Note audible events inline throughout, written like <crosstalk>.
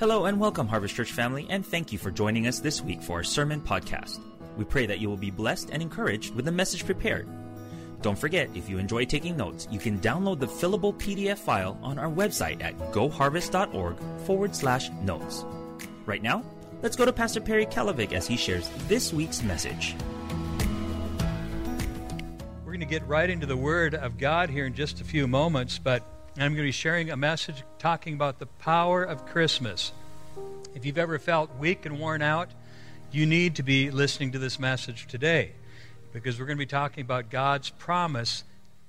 Hello and welcome, Harvest Church family, and thank you for joining us this week for our sermon podcast. We pray that you will be blessed and encouraged with the message prepared. Don't forget, if you enjoy taking notes, you can download the fillable PDF file on our website at goharvest.org forward slash notes. Right now, let's go to Pastor Perry Kalmbach as he shares this week's message. We're going to get right into the Word of God here in just a few moments, but I'm going to be sharing a message talking about the power of Christmas. If you've ever felt weak and worn out, you need to be listening to this message today because we're going to be talking about God's promise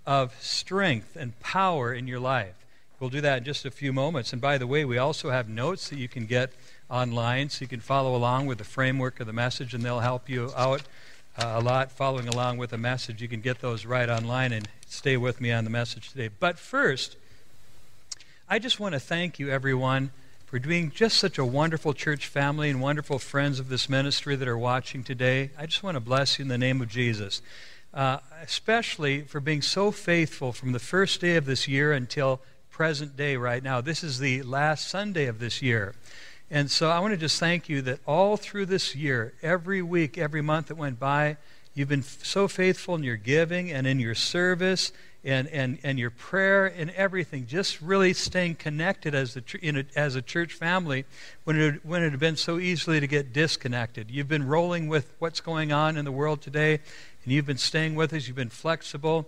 of strength and power in your life. We'll do that in just a few moments. And by the way, we also have notes that you can get online so you can follow along with the framework of the message, and they'll help you out uh, a lot following along with the message. You can get those right online and stay with me on the message today. But first, I just want to thank you, everyone, for being just such a wonderful church family and wonderful friends of this ministry that are watching today. I just want to bless you in the name of Jesus, uh, especially for being so faithful from the first day of this year until present day right now. This is the last Sunday of this year. And so I want to just thank you that all through this year, every week, every month that went by, you've been so faithful in your giving and in your service and, and, and your prayer and everything, just really staying connected as, the, a, as a church family when it, when it had been so easily to get disconnected. You've been rolling with what's going on in the world today, and you've been staying with us. You've been flexible.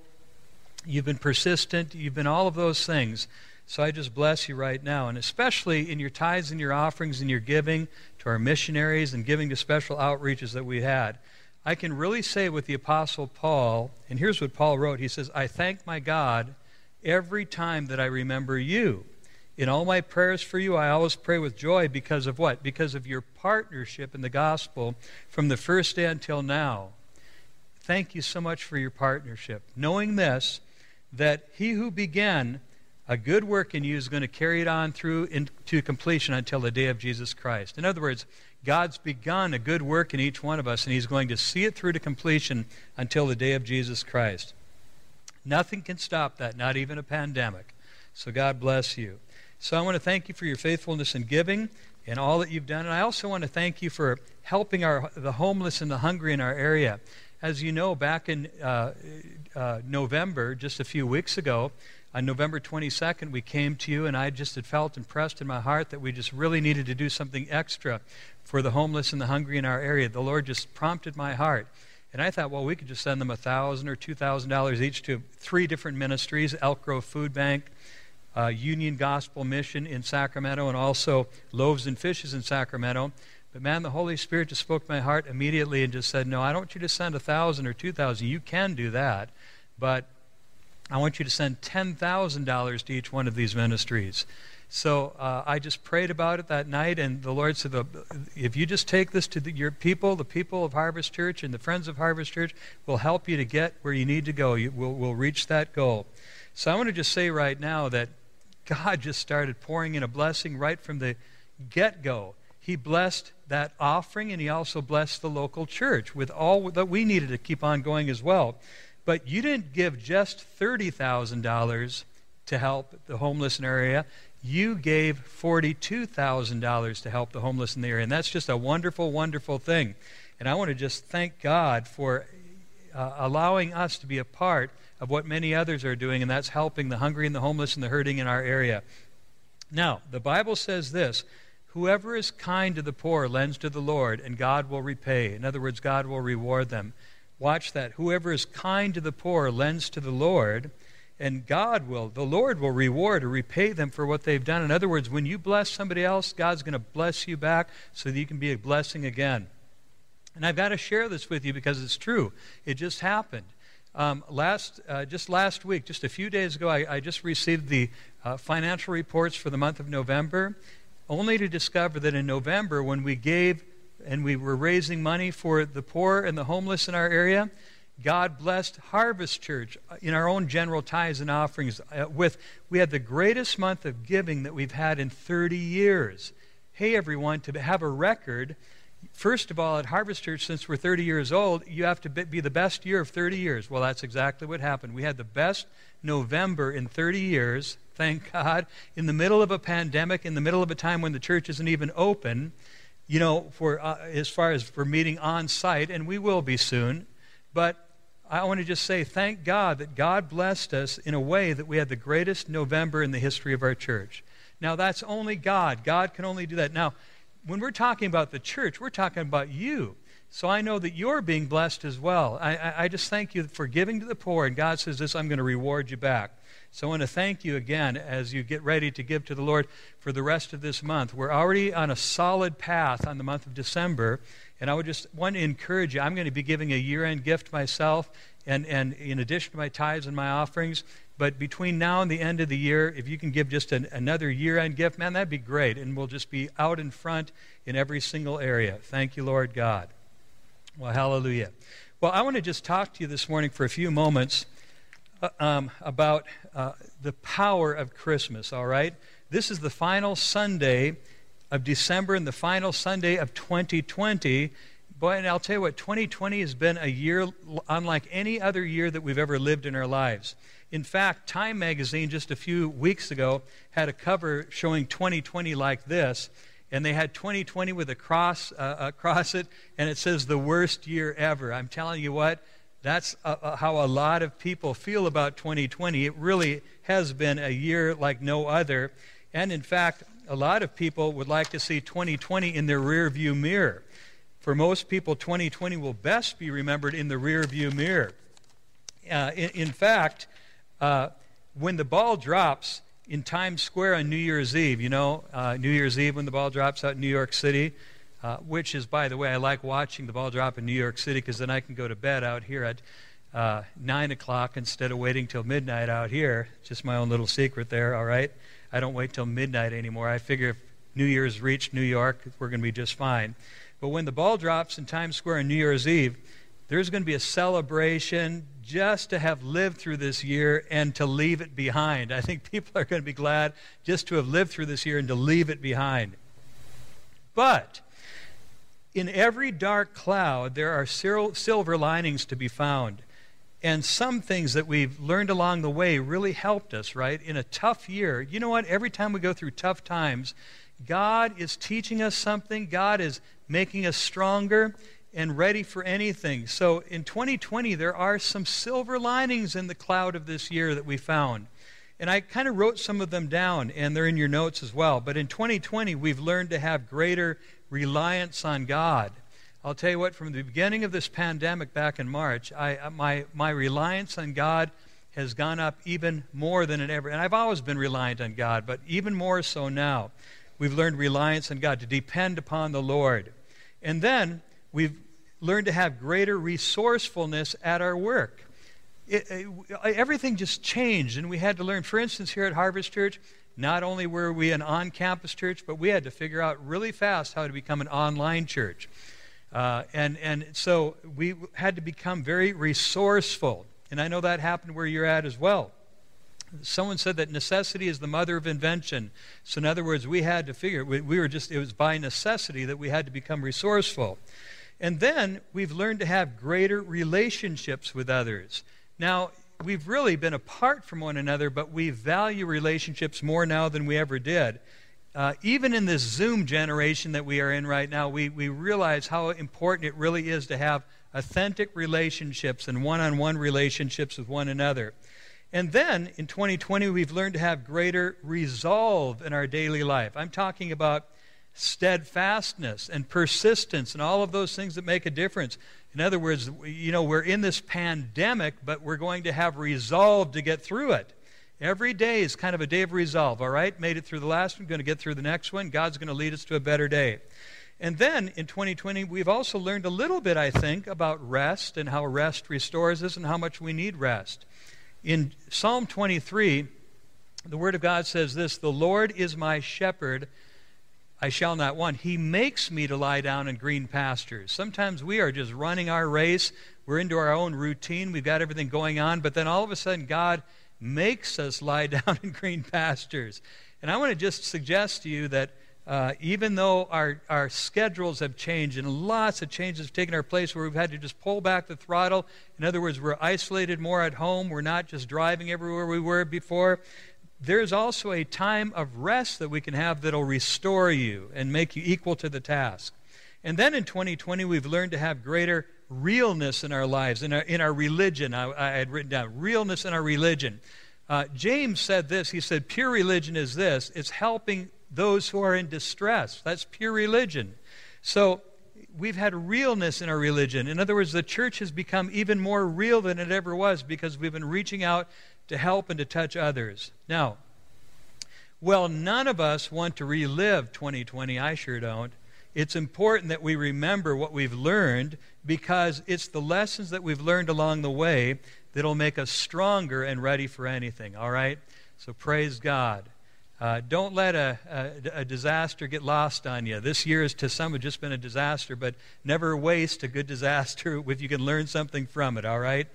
You've been persistent. You've been all of those things. So I just bless you right now, and especially in your tithes and your offerings and your giving to our missionaries and giving to special outreaches that we had. I can really say with the Apostle Paul, and here's what Paul wrote He says, I thank my God every time that I remember you. In all my prayers for you, I always pray with joy because of what? Because of your partnership in the gospel from the first day until now. Thank you so much for your partnership. Knowing this, that he who began a good work in you is going to carry it on through into completion until the day of Jesus Christ. In other words, God's begun a good work in each one of us, and He's going to see it through to completion until the day of Jesus Christ. Nothing can stop that, not even a pandemic. So God bless you. So I want to thank you for your faithfulness in giving and all that you've done. And I also want to thank you for helping our, the homeless and the hungry in our area. As you know, back in uh, uh, November, just a few weeks ago, on November 22nd, we came to you, and I just had felt impressed in my heart that we just really needed to do something extra for the homeless and the hungry in our area. The Lord just prompted my heart. And I thought, well, we could just send them 1,000 or $2,000 each to three different ministries Elk Grove Food Bank, uh, Union Gospel Mission in Sacramento, and also Loaves and Fishes in Sacramento. But man, the Holy Spirit just spoke my heart immediately and just said, No, I don't want you to send a thousand or two thousand. You can do that, but I want you to send $10,000 to each one of these ministries. So uh, I just prayed about it that night, and the Lord said, If you just take this to the, your people, the people of Harvest Church and the friends of Harvest Church will help you to get where you need to go. You will will reach that goal. So I want to just say right now that God just started pouring in a blessing right from the get go. He blessed that offering, and He also blessed the local church with all that we needed to keep on going as well. But you didn't give just $30,000 to help the homeless in the area. You gave $42,000 to help the homeless in the area. And that's just a wonderful, wonderful thing. And I want to just thank God for uh, allowing us to be a part of what many others are doing, and that's helping the hungry and the homeless and the hurting in our area. Now, the Bible says this Whoever is kind to the poor lends to the Lord, and God will repay. In other words, God will reward them. Watch that. Whoever is kind to the poor lends to the Lord, and God will, the Lord will reward or repay them for what they've done. In other words, when you bless somebody else, God's going to bless you back so that you can be a blessing again. And I've got to share this with you because it's true. It just happened. Um, last, uh, just last week, just a few days ago, I, I just received the uh, financial reports for the month of November, only to discover that in November, when we gave and we were raising money for the poor and the homeless in our area. God blessed Harvest Church in our own general tithes and offerings. Uh, with we had the greatest month of giving that we've had in 30 years. Hey, everyone, to have a record, first of all, at Harvest Church, since we're 30 years old, you have to be the best year of 30 years. Well, that's exactly what happened. We had the best November in 30 years thank God, in the middle of a pandemic, in the middle of a time when the church isn't even open, you know, for uh, as far as for meeting on site, and we will be soon. But I want to just say thank God that God blessed us in a way that we had the greatest November in the history of our church. Now, that's only God. God can only do that. Now, when we're talking about the church, we're talking about you. So I know that you're being blessed as well. I, I, I just thank you for giving to the poor, and God says this I'm going to reward you back. So I want to thank you again as you get ready to give to the Lord for the rest of this month. We're already on a solid path on the month of December, and I would just want to encourage you. I'm going to be giving a year end gift myself, and, and in addition to my tithes and my offerings. But between now and the end of the year, if you can give just an, another year end gift, man, that'd be great. And we'll just be out in front in every single area. Thank you, Lord God. Well, hallelujah. Well, I want to just talk to you this morning for a few moments um, about uh, the power of Christmas, all right? This is the final Sunday of December and the final Sunday of 2020. Boy, and I'll tell you what, 2020 has been a year unlike any other year that we've ever lived in our lives. In fact, Time magazine just a few weeks ago had a cover showing 2020 like this and they had 2020 with a cross uh, across it, and it says the worst year ever. I'm telling you what, that's uh, uh how a lot of people feel about 2020. It really has been a year like no other. And in fact, a lot of people would like to see 2020 in their rearview mirror. For most people, 2020 will best be remembered in the rearview mirror. Uh, in, in, fact, uh, when the ball drops, in Times Square on New Year's Eve. You know, uh, New Year's Eve when the ball drops out in New York City, uh, which is, by the way, I like watching the ball drop in New York City because then I can go to bed out here at uh, 9 o'clock instead of waiting till midnight out here. Just my own little secret there, all right? I don't wait till midnight anymore. I figure if New Year's reached New York, we're going to be just fine. But when the ball drops in Times Square on New Year's Eve, there's going to be a celebration just to have lived through this year and to leave it behind. I think <laughs> people are going to be glad just to have lived through this year and to leave it behind. But in every dark cloud, there are silver linings to be found. And some things that we've learned along the way really helped us, right? In a tough year. You know what? Every time we go through tough times, God is teaching us something, God is making us stronger and ready for anything. So in 2020, there are some silver linings in the cloud of this year that we found. And I kind of wrote some of them down, and they're in your notes as well. But in 2020, we've learned to have greater reliance on God. I'll tell you what, from the beginning of this pandemic back in March, I, uh, my, my reliance on God has gone up even more than it ever. And I've always been reliant on God, but even more so now. We've learned reliance on God, to depend upon the Lord. And then we've learned to have greater resourcefulness at our work. It, it, everything just changed, and we had to learn. For instance, here at Harvest Church, not only were we an on campus church, but we had to figure out really fast how to become an online church. Uh, and, and so we had to become very resourceful. And I know that happened where you're at as well. Someone said that necessity is the mother of invention. So, in other words, we had to figure, we, we were just, it was by necessity that we had to become resourceful. And then we've learned to have greater relationships with others. Now, we've really been apart from one another, but we value relationships more now than we ever did. Uh, even in this Zoom generation that we are in right now, we, we realize how important it really is to have authentic relationships and one on one relationships with one another. And then in 2020, we've learned to have greater resolve in our daily life. I'm talking about steadfastness and persistence and all of those things that make a difference. In other words, you know, we're in this pandemic, but we're going to have resolve to get through it. Every day is kind of a day of resolve, all right? Made it through the last one, going to get through the next one. God's going to lead us to a better day. And then in 2020, we've also learned a little bit, I think, about rest and how rest restores us and how much we need rest. In Psalm 23, the Word of God says this The Lord is my shepherd, I shall not want. He makes me to lie down in green pastures. Sometimes we are just running our race. We're into our own routine. We've got everything going on. But then all of a sudden, God makes us <laughs> lie down in green pastures. And I want to just suggest to you that uh, even though our, our schedules have changed and lots of changes have taken our place where we've had to just pull back the throttle, in other words, we're isolated more at home, we're not just driving everywhere we were before, there's also a time of rest that we can have that'll restore you and make you equal to the task. And then in 2020, we've learned to have greater realness in our lives, in our, in our religion. I, I had written down realness in our religion. Uh, James said this. He said, Pure religion is this it's helping those who are in distress. That's pure religion. So we've had realness in our religion. In other words, the church has become even more real than it ever was because we've been reaching out to help and to touch others. Now, well, none of us want to relive 2020. I sure don't. It's important that we remember what we've learned because it's the lessons that we've learned along the way that'll make us stronger and ready for anything, all right? So praise God. Uh, don't let a, a, a, disaster get lost on you. This year has to some have just been a disaster, but never waste a good disaster <laughs> if you can learn something from it, all right?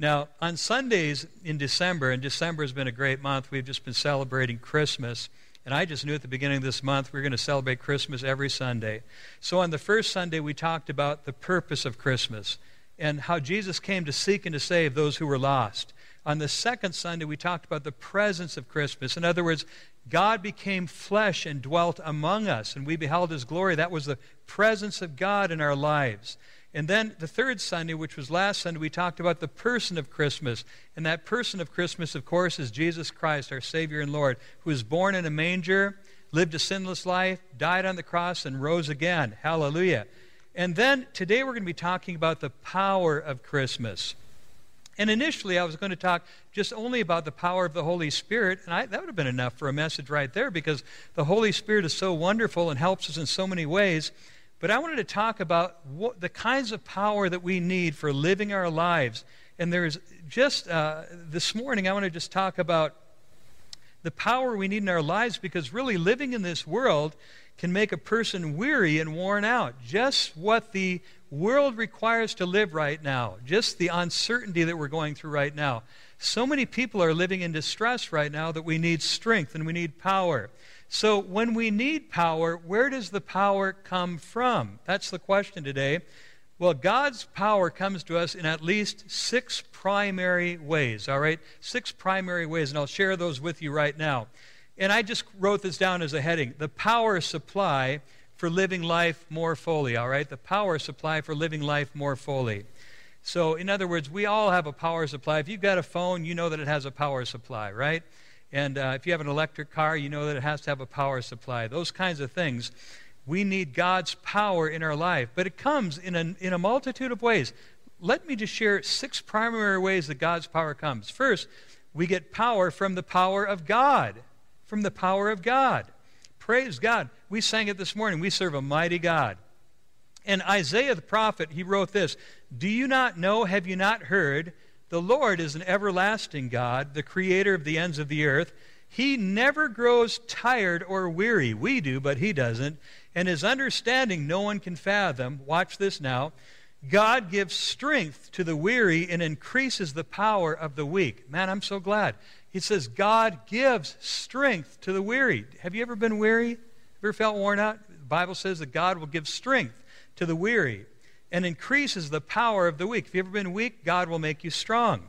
Now, on Sundays in December, and December has been a great month, we've just been celebrating Christmas. And I just knew at the beginning of this month we are going to celebrate Christmas every Sunday. So on the first Sunday, we talked about the purpose of Christmas and how Jesus came to seek and to save those who were lost. On the second Sunday, we talked about the presence of Christmas. In other words, God became flesh and dwelt among us, and we beheld his glory. That was the presence of God in our lives. And then the third Sunday, which was last Sunday, we talked about the person of Christmas. And that person of Christmas, of course, is Jesus Christ, our Savior and Lord, who was born in a manger, lived a sinless life, died on the cross, and rose again. Hallelujah. And then today we're going to be talking about the power of Christmas. And initially, I was going to talk just only about the power of the Holy Spirit, and I, that would have been enough for a message right there because the Holy Spirit is so wonderful and helps us in so many ways. But I wanted to talk about what, the kinds of power that we need for living our lives. And there's just uh, this morning, I want to just talk about the power we need in our lives because really living in this world can make a person weary and worn out. Just what the world requires to live right now, just the uncertainty that we're going through right now. So many people are living in distress right now that we need strength and we need power. So, when we need power, where does the power come from? That's the question today. Well, God's power comes to us in at least six primary ways, all right? Six primary ways, and I'll share those with you right now. And I just wrote this down as a heading the power supply for living life more fully, all right? The power supply for living life more fully. So, in other words, we all have a power supply. If you've got a phone, you know that it has a power supply, right? And uh, if you have an electric car, you know that it has to have a power supply. Those kinds of things. We need God's power in our life, but it comes in a, in a multitude of ways. Let me just share six primary ways that God's power comes. First, we get power from the power of God. From the power of God. Praise God. We sang it this morning. We serve a mighty God. And Isaiah the prophet, he wrote this Do you not know, have you not heard? The Lord is an everlasting God, the creator of the ends of the earth. He never grows tired or weary. We do, but he doesn't. And his understanding no one can fathom. Watch this now. God gives strength to the weary and increases the power of the weak. Man, I'm so glad. He says, God gives strength to the weary. Have you ever been weary? Ever felt worn out? The Bible says that God will give strength to the weary and increases the power of the weak. If you've ever been weak, God will make you strong.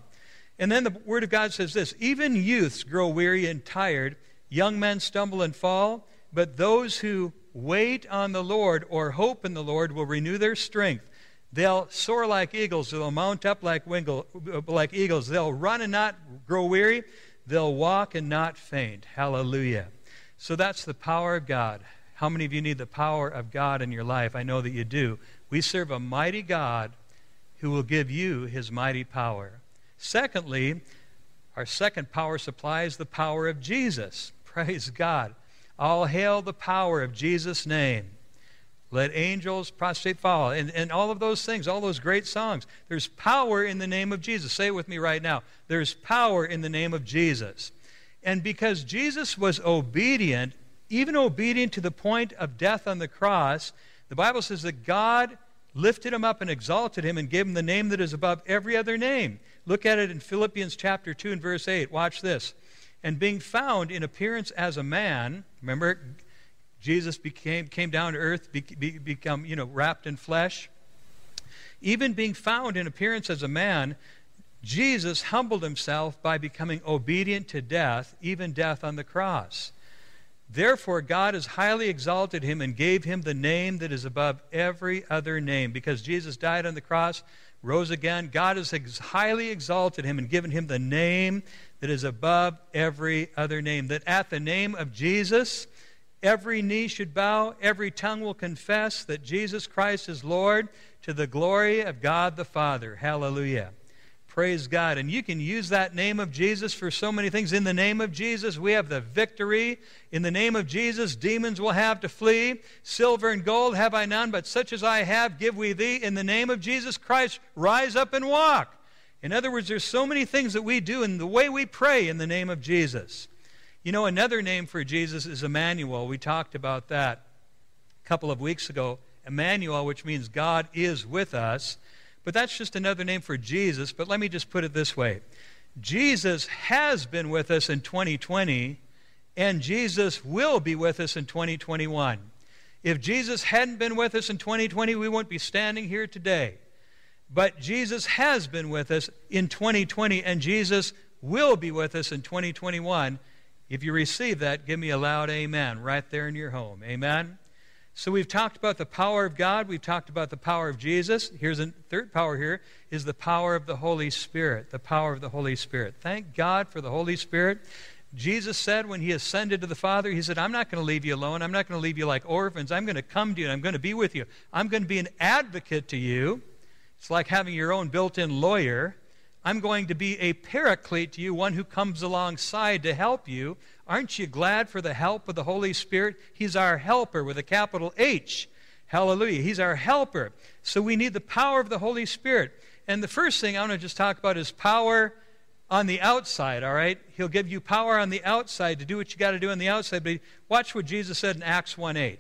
And then the Word of God says this Even youths grow weary and tired, young men stumble and fall, but those who wait on the Lord or hope in the Lord will renew their strength. They'll soar like eagles. They'll mount up like, wingle, uh, like eagles. They'll run and not grow weary. They'll walk and not faint. Hallelujah. So that's the power of God. How many of you need the power of God in your life? I know that you do. We serve a mighty God who will give you his mighty power. Secondly, our second power supply is the power of Jesus. <laughs> Praise God. All hail the power of Jesus' name. Let angels prostrate fall. And, and all of those things, all those great songs. There's power in the name of Jesus. Say it with me right now. There's power in the name of Jesus. And because Jesus was obedient, even obedient to the point of death on the cross, the Bible says that God lifted him up and exalted him and gave him the name that is above every other name. Look at it in Philippians chapter 2 and verse 8. Watch this. And being found in appearance as a man, remember, Jesus became, came down to earth, be, be, become, you know, wrapped in flesh. Even being found in appearance as a man, Jesus humbled himself by becoming obedient to death, even death on the cross. Therefore, God has highly exalted him and gave him the name that is above every other name. Because Jesus died on the cross, rose again, God has highly exalted him and given him the name that is above every other name. That at the name of Jesus, every knee should bow, every tongue will confess that Jesus Christ is Lord to the glory of God the Father. Hallelujah. Praise God. And you can use that name of Jesus for so many things. In the name of Jesus, we have the victory. In the name of Jesus, demons will have to flee. Silver and gold have I none, but such as I have give we thee. In the name of Jesus Christ, rise up and walk. In other words, there's so many things that we do in the way we pray in the name of Jesus. You know, another name for Jesus is Emmanuel. We talked about that a couple of weeks ago. Emmanuel, which means God is with us. But that's just another name for Jesus. But let me just put it this way Jesus has been with us in 2020, and Jesus will be with us in 2021. If Jesus hadn't been with us in 2020, we wouldn't be standing here today. But Jesus has been with us in 2020, and Jesus will be with us in 2021. If you receive that, give me a loud amen right there in your home. Amen. So we've talked about the power of God, we've talked about the power of Jesus. Here's a third power here is the power of the Holy Spirit, the power of the Holy Spirit. Thank God for the Holy Spirit. Jesus said when he ascended to the Father, he said, I'm not going to leave you alone. I'm not going to leave you like orphans. I'm going to come to you and I'm going to be with you. I'm going to be an advocate to you. It's like having your own built in lawyer. I'm going to be a paraclete to you, one who comes alongside to help you. Aren't you glad for the help of the Holy Spirit? He's our helper with a capital H. Hallelujah. He's our helper. So we need the power of the Holy Spirit. And the first thing I want to just talk about is power on the outside, all right? He'll give you power on the outside to do what you got to do on the outside. But watch what Jesus said in Acts 1 8.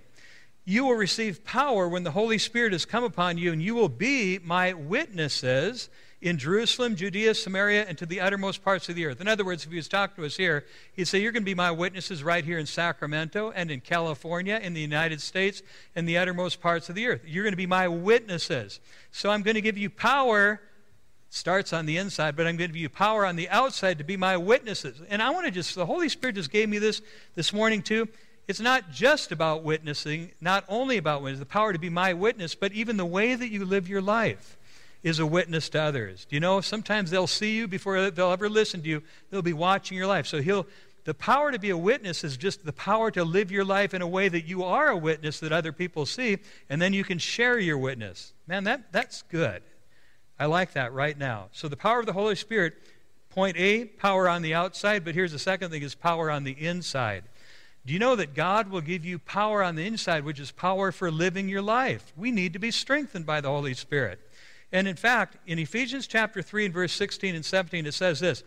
You will receive power when the Holy Spirit has come upon you, and you will be my witnesses in Jerusalem, Judea, Samaria, and to the uttermost parts of the earth. In other words, if he was talking to us here, he'd say, You're going to be my witnesses right here in Sacramento and in California, in the United States, and the uttermost parts of the earth. You're going to be my witnesses. So I'm going to give you power. Starts on the inside, but I'm going to give you power on the outside to be my witnesses. And I want to just, the Holy Spirit just gave me this this morning too. It's not just about witnessing, not only about witnessing, the power to be my witness, but even the way that you live your life is a witness to others. Do you know, sometimes they'll see you before they'll ever listen to you. They'll be watching your life. So he'll, the power to be a witness is just the power to live your life in a way that you are a witness that other people see, and then you can share your witness. Man, that, that's good. I like that right now. So the power of the Holy Spirit, point A, power on the outside, but here's the second thing is power on the inside. Do you know that God will give you power on the inside, which is power for living your life? We need to be strengthened by the Holy Spirit. And in fact, in Ephesians chapter 3 and verse 16 and 17, it says this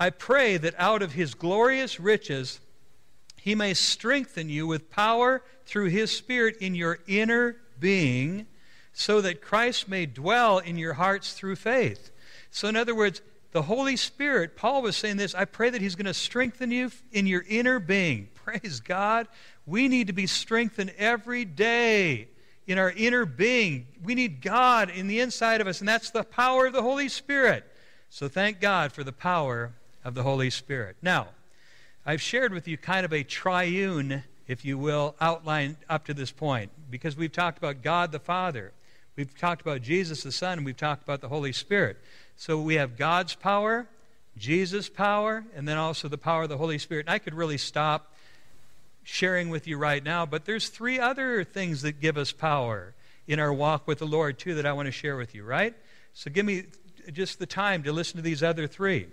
I pray that out of his glorious riches he may strengthen you with power through his Spirit in your inner being, so that Christ may dwell in your hearts through faith. So, in other words, the Holy Spirit, Paul was saying this, I pray that he's going to strengthen you in your inner being. <laughs> Praise God. We need to be strengthened every day in our inner being. We need God in the inside of us, and that's the power of the Holy Spirit. So thank God for the power of the Holy Spirit. Now, I've shared with you kind of a triune, if you will, outline up to this point, because we've talked about God the Father, we've talked about Jesus the Son, and we've talked about the Holy Spirit. So we have God's power, Jesus' power, and then also the power of the Holy Spirit. And I could really stop sharing with you right now, but there's three other things that give us power in our walk with the Lord, too, that I want to share with you, right? So give me just the time to listen to these other three.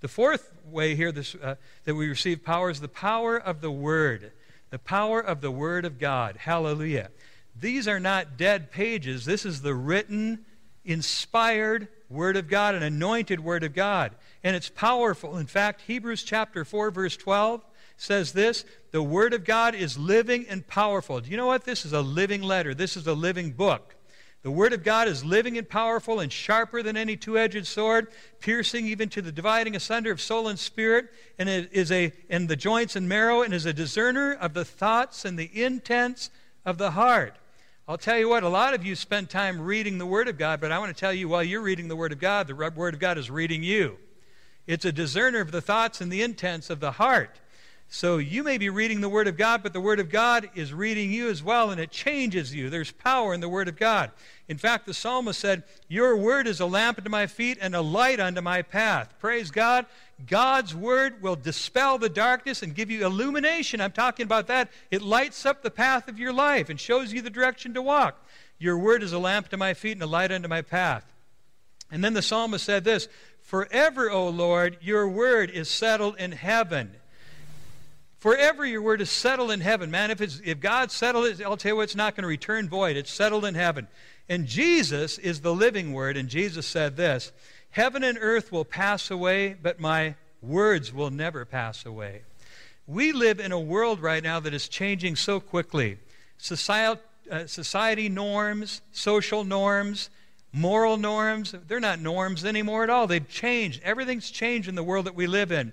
The fourth way here this, uh, that we receive power is the power of the Word. The power of the Word of God. Hallelujah. These are not dead pages. This is the written, inspired Word of God, an anointed Word of God. And it's powerful. In fact, Hebrews chapter 4, verse 12 says this the Word of God is living and powerful. Do you know what? This is a living letter, this is a living book. The Word of God is living and powerful and sharper than any two edged sword, piercing even to the dividing asunder of soul and spirit, and it is a in the joints and marrow, and is a discerner of the thoughts and the intents of the heart. I'll tell you what, a lot of you spend time reading the Word of God, but I want to tell you while you're reading the Word of God, the Word of God is reading you. It's a discerner of the thoughts and the intents of the heart. So you may be reading the Word of God, but the Word of God is reading you as well, and it changes you. There's power in the Word of God. In fact, the psalmist said, Your Word is a lamp unto my feet and a light unto my path. Praise God. God's Word will dispel the darkness and give you illumination. I'm talking about that. It lights up the path of your life and shows you the direction to walk. Your Word is a lamp to my feet and a light unto my path. And then the psalmist said this Forever, O Lord, your Word is settled in heaven. Forever your word is settled in heaven. Man, if, it's, if God settled it, I'll tell you what, it's not going to return void. It's settled in heaven. And Jesus is the living word, and Jesus said this Heaven and earth will pass away, but my words will never pass away. We live in a world right now that is changing so quickly. Society, uh, society norms, social norms, moral norms, they're not norms anymore at all. They've changed. Everything's changed in the world that we live in.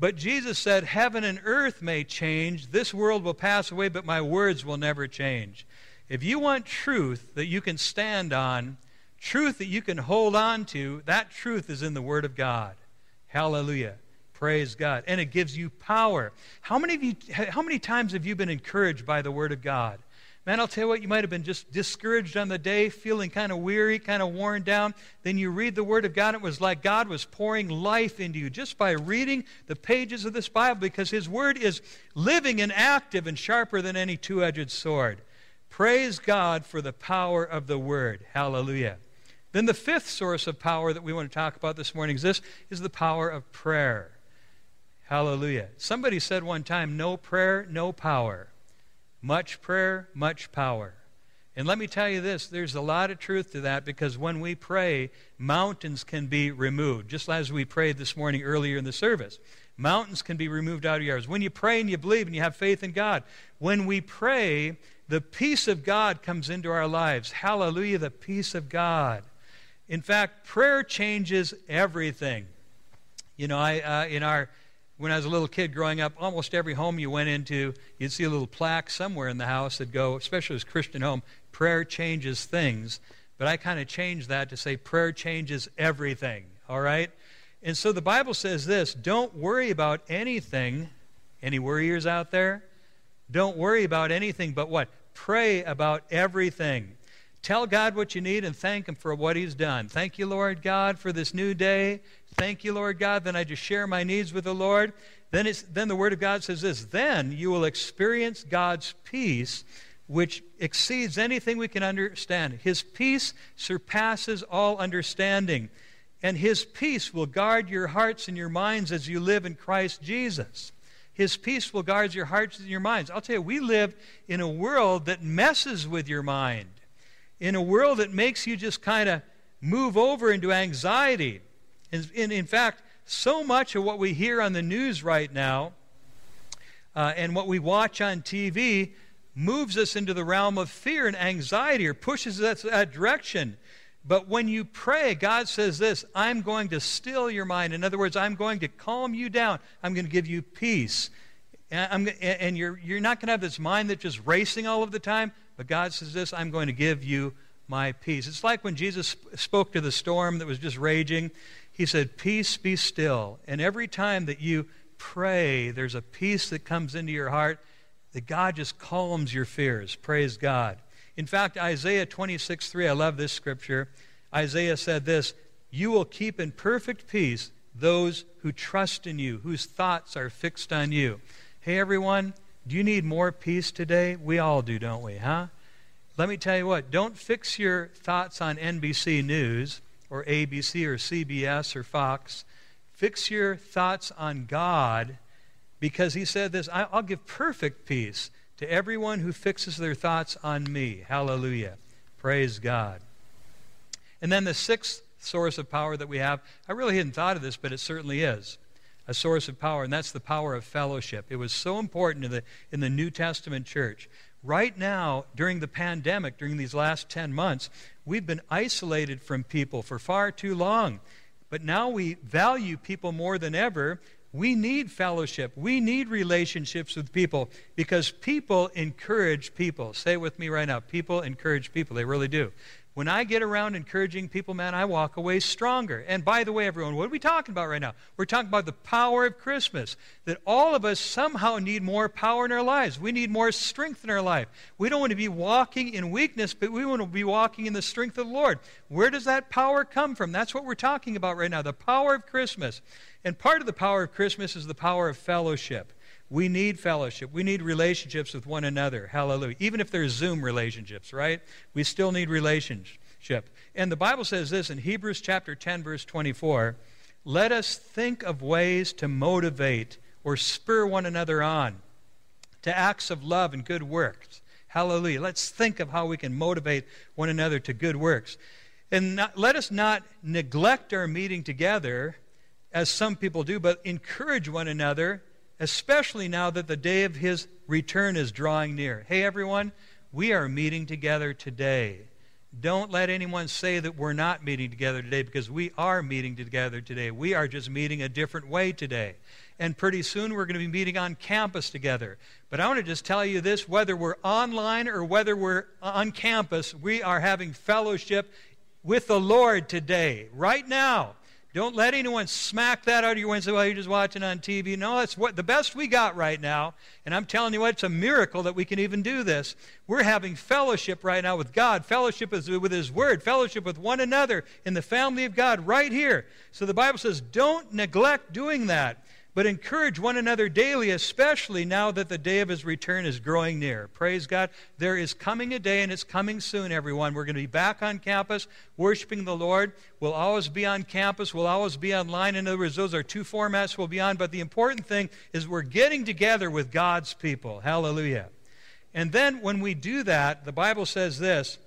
But Jesus said, Heaven and earth may change, this world will pass away, but my words will never change. If you want truth that you can stand on, truth that you can hold on to, that truth is in the Word of God. Hallelujah. Praise God. And it gives you power. How many, of you, how many times have you been encouraged by the Word of God? Man, I'll tell you what, you might have been just discouraged on the day, feeling kind of weary, kind of worn down. Then you read the Word of God. It was like God was pouring life into you just by reading the pages of this Bible because His Word is living and active and sharper than any two edged sword. Praise God for the power of the Word. Hallelujah. Then the fifth source of power that we want to talk about this morning is this is the power of prayer. Hallelujah. Somebody said one time, no prayer, no power. Much prayer, much power. And let me tell you this there's a lot of truth to that because when we pray, mountains can be removed, just as we prayed this morning earlier in the service. Mountains can be removed out of yours. When you pray and you believe and you have faith in God, when we pray, the peace of God comes into our lives. Hallelujah, the peace of God. In fact, prayer changes everything. You know, I, uh, in our when I was a little kid growing up, almost every home you went into, you'd see a little plaque somewhere in the house that go, especially as Christian home, prayer changes things. But I kind of changed that to say prayer changes everything. All right? And so the Bible says this don't worry about anything. Any worriers out there? Don't worry about anything but what? Pray about everything. Tell God what you need and thank Him for what He's done. Thank you, Lord God, for this new day. Thank you, Lord God. Then I just share my needs with the Lord. Then, it's, then the Word of God says this Then you will experience God's peace, which exceeds anything we can understand. His peace surpasses all understanding. And His peace will guard your hearts and your minds as you live in Christ Jesus. His peace will guard your hearts and your minds. I'll tell you, we live in a world that messes with your mind in a world that makes you just kind of move over into anxiety. And, in, in fact, so much of what we hear on the news right now uh, and what we watch on TV moves us into the realm of fear and anxiety or pushes us that direction. But when you pray, God says this I'm going to still your mind. In other words, I'm going to calm you down. I'm going to give you peace. And, and you're, you're not going to have this mind that's just racing all of the time. But God says this I'm going to give you my peace. It's like when Jesus spoke to the storm that was just raging. He said, Peace be still. And every time that you pray, there's a peace that comes into your heart that God just calms your fears. Praise God. In fact, Isaiah 26 3, I love this scripture. Isaiah said this You will keep in perfect peace those who trust in you, whose thoughts are fixed on you. Hey, everyone, do you need more peace today? We all do, don't we, huh? Let me tell you what, don't fix your thoughts on NBC News or ABC or CBS or Fox. Fix your thoughts on God because He said this I'll give perfect peace to everyone who fixes their thoughts on me. Hallelujah. Praise God. And then the sixth source of power that we have, I really hadn't thought of this, but it certainly is a source of power, and that's the power of fellowship. It was so important in the, in the New Testament church. Right now, during the pandemic, during these last 10 months, we've been isolated from people for far too long. But now we value people more than ever. we need fellowship. We need relationships with people because people encourage people. Say it with me right now. People encourage people. They really do. When I get around encouraging people, man, I walk away stronger. And by the way, everyone, what are we talking about right now? We're talking about the power of Christmas. That all of us somehow need more power in our lives. We need more strength in our life. We don't want to be walking in weakness, but we want to be walking in the strength of the Lord. Where does that power come from? That's what we're talking about right now the power of Christmas. And part of the power of Christmas is the power of fellowship. We need fellowship. We need relationships with one another. Hallelujah. Even if they're Zoom relationships, right? We still need relationship. And the Bible says this in Hebrews chapter 10 verse 24, let us think of ways to motivate or spur one another on to acts of love and good works. Hallelujah. Let's think of how we can motivate one another to good works. And not, let us not neglect our meeting together as some people do, but encourage one another especially now that the day of his return is drawing near. Hey, everyone, we are meeting together today. Don't let anyone say that we're not meeting together today because we are meeting together today. We are just meeting a different way today. And pretty soon we're going to be meeting on campus together. But I want to just tell you this whether we're online or whether we're on campus, we are having fellowship with the Lord today, right now. Don't let anyone smack that out of your say, well, you're just watching on TV. No, that's what the best we got right now. And I'm telling you what, it's a miracle that we can even do this. We're having fellowship right now with God, fellowship with His Word, fellowship with one another in the family of God right here. So the Bible says, don't neglect doing that but encourage one another daily, especially now that the day of his return is growing near. Praise God. There is coming a day, and it's coming soon, everyone. We're going to be back on campus worshiping the Lord. We'll always be on campus, we'll always be online. In other words, those are two formats we'll be on. But the important thing is we're getting together with God's people. Hallelujah. And then when we do that, the Bible says this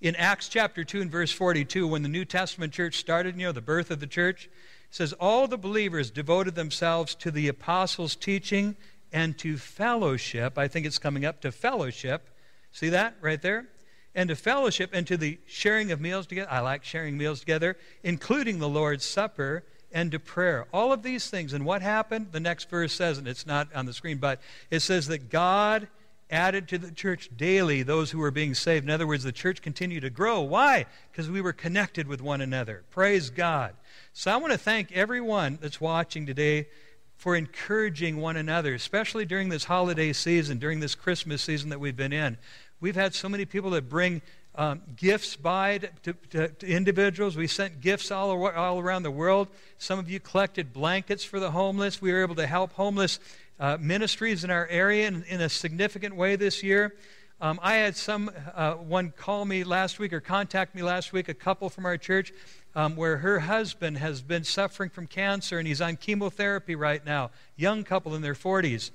in Acts chapter 2 and verse 42, when the New Testament church started, you know, the birth of the church says, All the believers devoted themselves to the apostles' teaching and to fellowship. I think it's coming up to fellowship. See that right there? And to fellowship and to the sharing of meals together. I like sharing meals together, including the Lord's Supper and to prayer. All of these things. And what happened? The next verse says, and it's not on the screen, but it says that God added to the church daily those who were being saved. In other words, the church continued to grow. Why? Because we were connected with one another. Praise God. So I want to thank everyone that's watching today for encouraging one another, especially during this holiday season, during this Christmas season that we've been in. We've had so many people that bring um, gifts by to, to, to, individuals. We sent gifts all, all around the world. Some of you collected blankets for the homeless. We were able to help homeless uh, ministries in our area in, in, a significant way this year. Um, I had some uh, call me last week or contact me last week, a couple from our church um, where her husband has been suffering from cancer and he's on chemotherapy right now. Young couple in their 40s.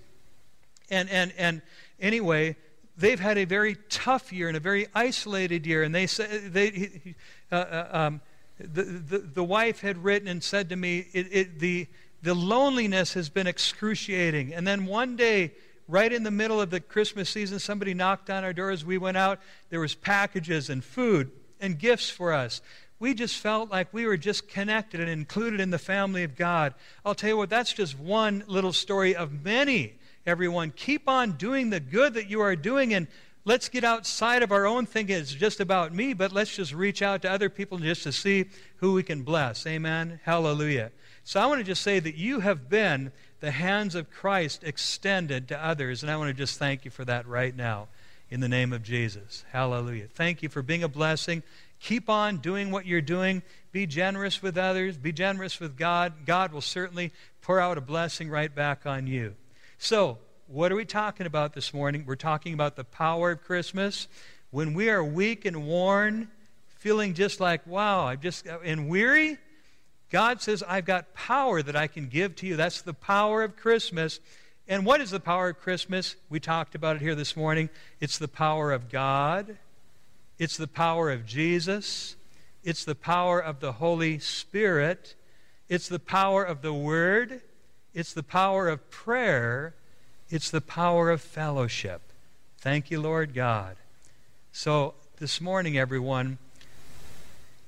And, and, and anyway, they've had a very tough year and a very isolated year. And they said, they, uh, uh, um, the, the, the wife had written and said to me, it, it, the, the loneliness has been excruciating. And then one day, right in the middle of the Christmas season, somebody knocked on our door as We went out. There was packages and food and gifts for us we just felt like we were just connected and included in the family of God. I'll tell you what, that's just one little story of many, everyone. Keep on doing the good that you are doing, and let's get outside of our own thinking it's just about me, but let's just reach out to other people just to see who we can bless. Amen? Hallelujah. So I want to just say that you have been the hands of Christ extended to others, and I want to just thank you for that right now in the name of Jesus. Hallelujah. Thank you for being a blessing. Keep on doing what you're doing. Be generous with others. Be generous with God. God will certainly pour out a blessing right back on you. So, what are we talking about this morning? We're talking about the power of Christmas. When we are weak and worn, feeling just like, wow, I'm just, and weary, God says, I've got power that I can give to you. That's the power of Christmas. And what is the power of Christmas? We talked about it here this morning. It's the power of God. It's the power of Jesus. It's the power of the Holy Spirit. It's the power of the Word. It's the power of prayer. It's the power of fellowship. Thank you, Lord God. So, this morning, everyone,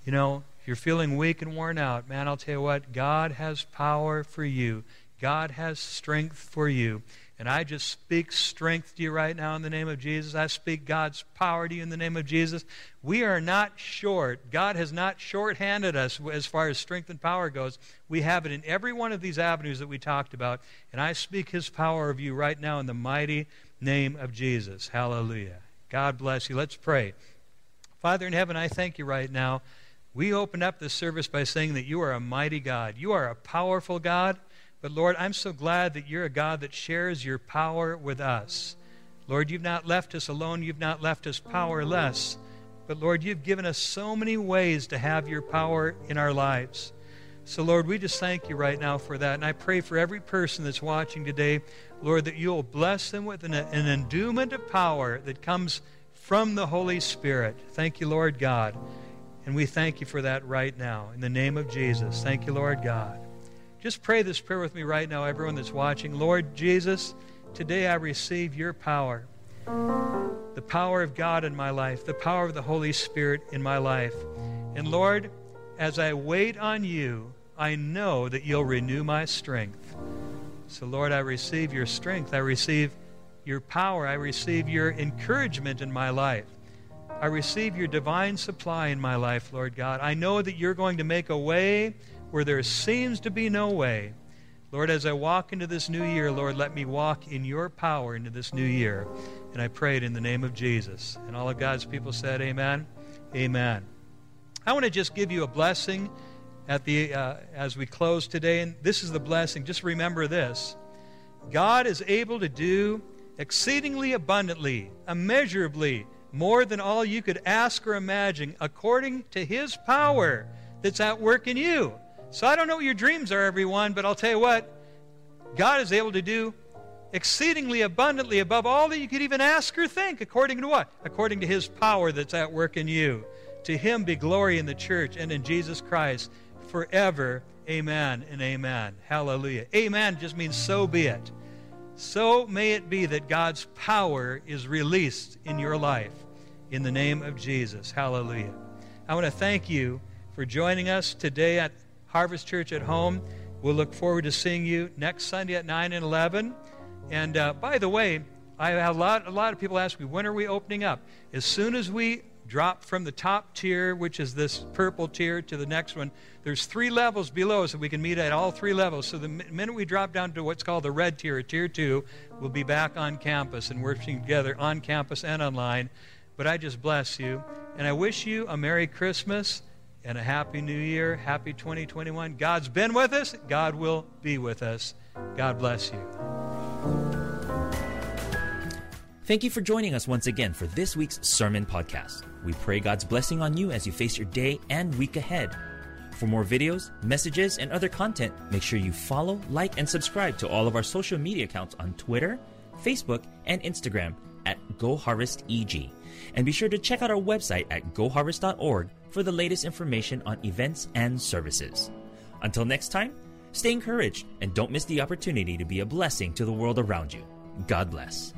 you know, you're feeling weak and worn out, man, I'll tell you what, God has power for you. God has strength for you. And I just speak strength to you right now in the name of Jesus. I speak God's power to you in the name of Jesus. We are not short. God has not shorthanded us as far as strength and power goes. We have it in every one of these avenues that we talked about. And I speak His power of you right now in the mighty name of Jesus. Hallelujah. God bless you. Let's pray. Father in heaven, I thank you right now we opened up this service by saying that you are a mighty God. You are a powerful God. But Lord, I'm so glad that you're a God that shares your power with us. Lord, you've not left us alone. You've not left us powerless. But Lord, you've given us so many ways to have your power in our lives. So, Lord, we just thank you right now for that. And I pray for every person that's watching today, Lord, that you'll bless them with an, an endowment of power that comes from the Holy Spirit. Thank you, Lord God. And we thank you for that right now. In the name of Jesus. Thank you, Lord God. Just pray this prayer with me right now, everyone that's watching. Lord Jesus, today I receive your power. The power of God in my life, the power of the Holy Spirit in my life. And Lord, as I wait on you, I know that you'll renew my strength. So, Lord, I receive your strength. I receive your power. I receive your encouragement in my life. I receive your divine supply in my life, Lord God. I know that you're going to make a way where there seems to be no way. Lord, as I walk into this new year, Lord, let me walk in your power into this new year. And I pray it in the name of Jesus. And all of God's people said, Amen. Amen. I want to just give you a blessing at the uh, as we close today, and this is the blessing. Just remember this: God is able to do exceedingly abundantly, immeasurably more than all you could ask or imagine, according to His power that's at work in you. So I don't know what your dreams are, everyone, but I'll tell you what God is able to do exceedingly abundantly above all that you could even ask or think, according to what? According to His power that's at work in you. To Him be glory in the church and in Jesus Christ forever. Amen and amen. Hallelujah. Amen just means so be it. So may it be that God's power is released in your life in the name of Jesus. Hallelujah. I want to thank you for joining us today at Harvest Church at Home. We'll look forward to seeing you next Sunday at 9 and 11. And uh, by the way, I have a lot, a lot of people ask me, when are we opening up? As soon as we drop from the top tier, which is this purple tier, to the next one. There's three levels below, so we can meet at all three levels. So the minute we drop down to what's called the red tier, tier two, we'll be back on campus and working together on campus and online. But I just bless you, and I wish you a Merry Christmas and a Happy New Year, Happy 2021. God's been with us, God will be with us. God bless you. Thank you for joining us once again for this week's Sermon Podcast. We pray God's blessing on you as you face your day and week ahead. For more videos, messages, and other content, make sure you follow, like, and subscribe to all of our social media accounts on Twitter, Facebook, and Instagram at GoHarvestEG. And be sure to check out our website at goharvest.org for the latest information on events and services. Until next time, stay encouraged and don't miss the opportunity to be a blessing to the world around you. God bless.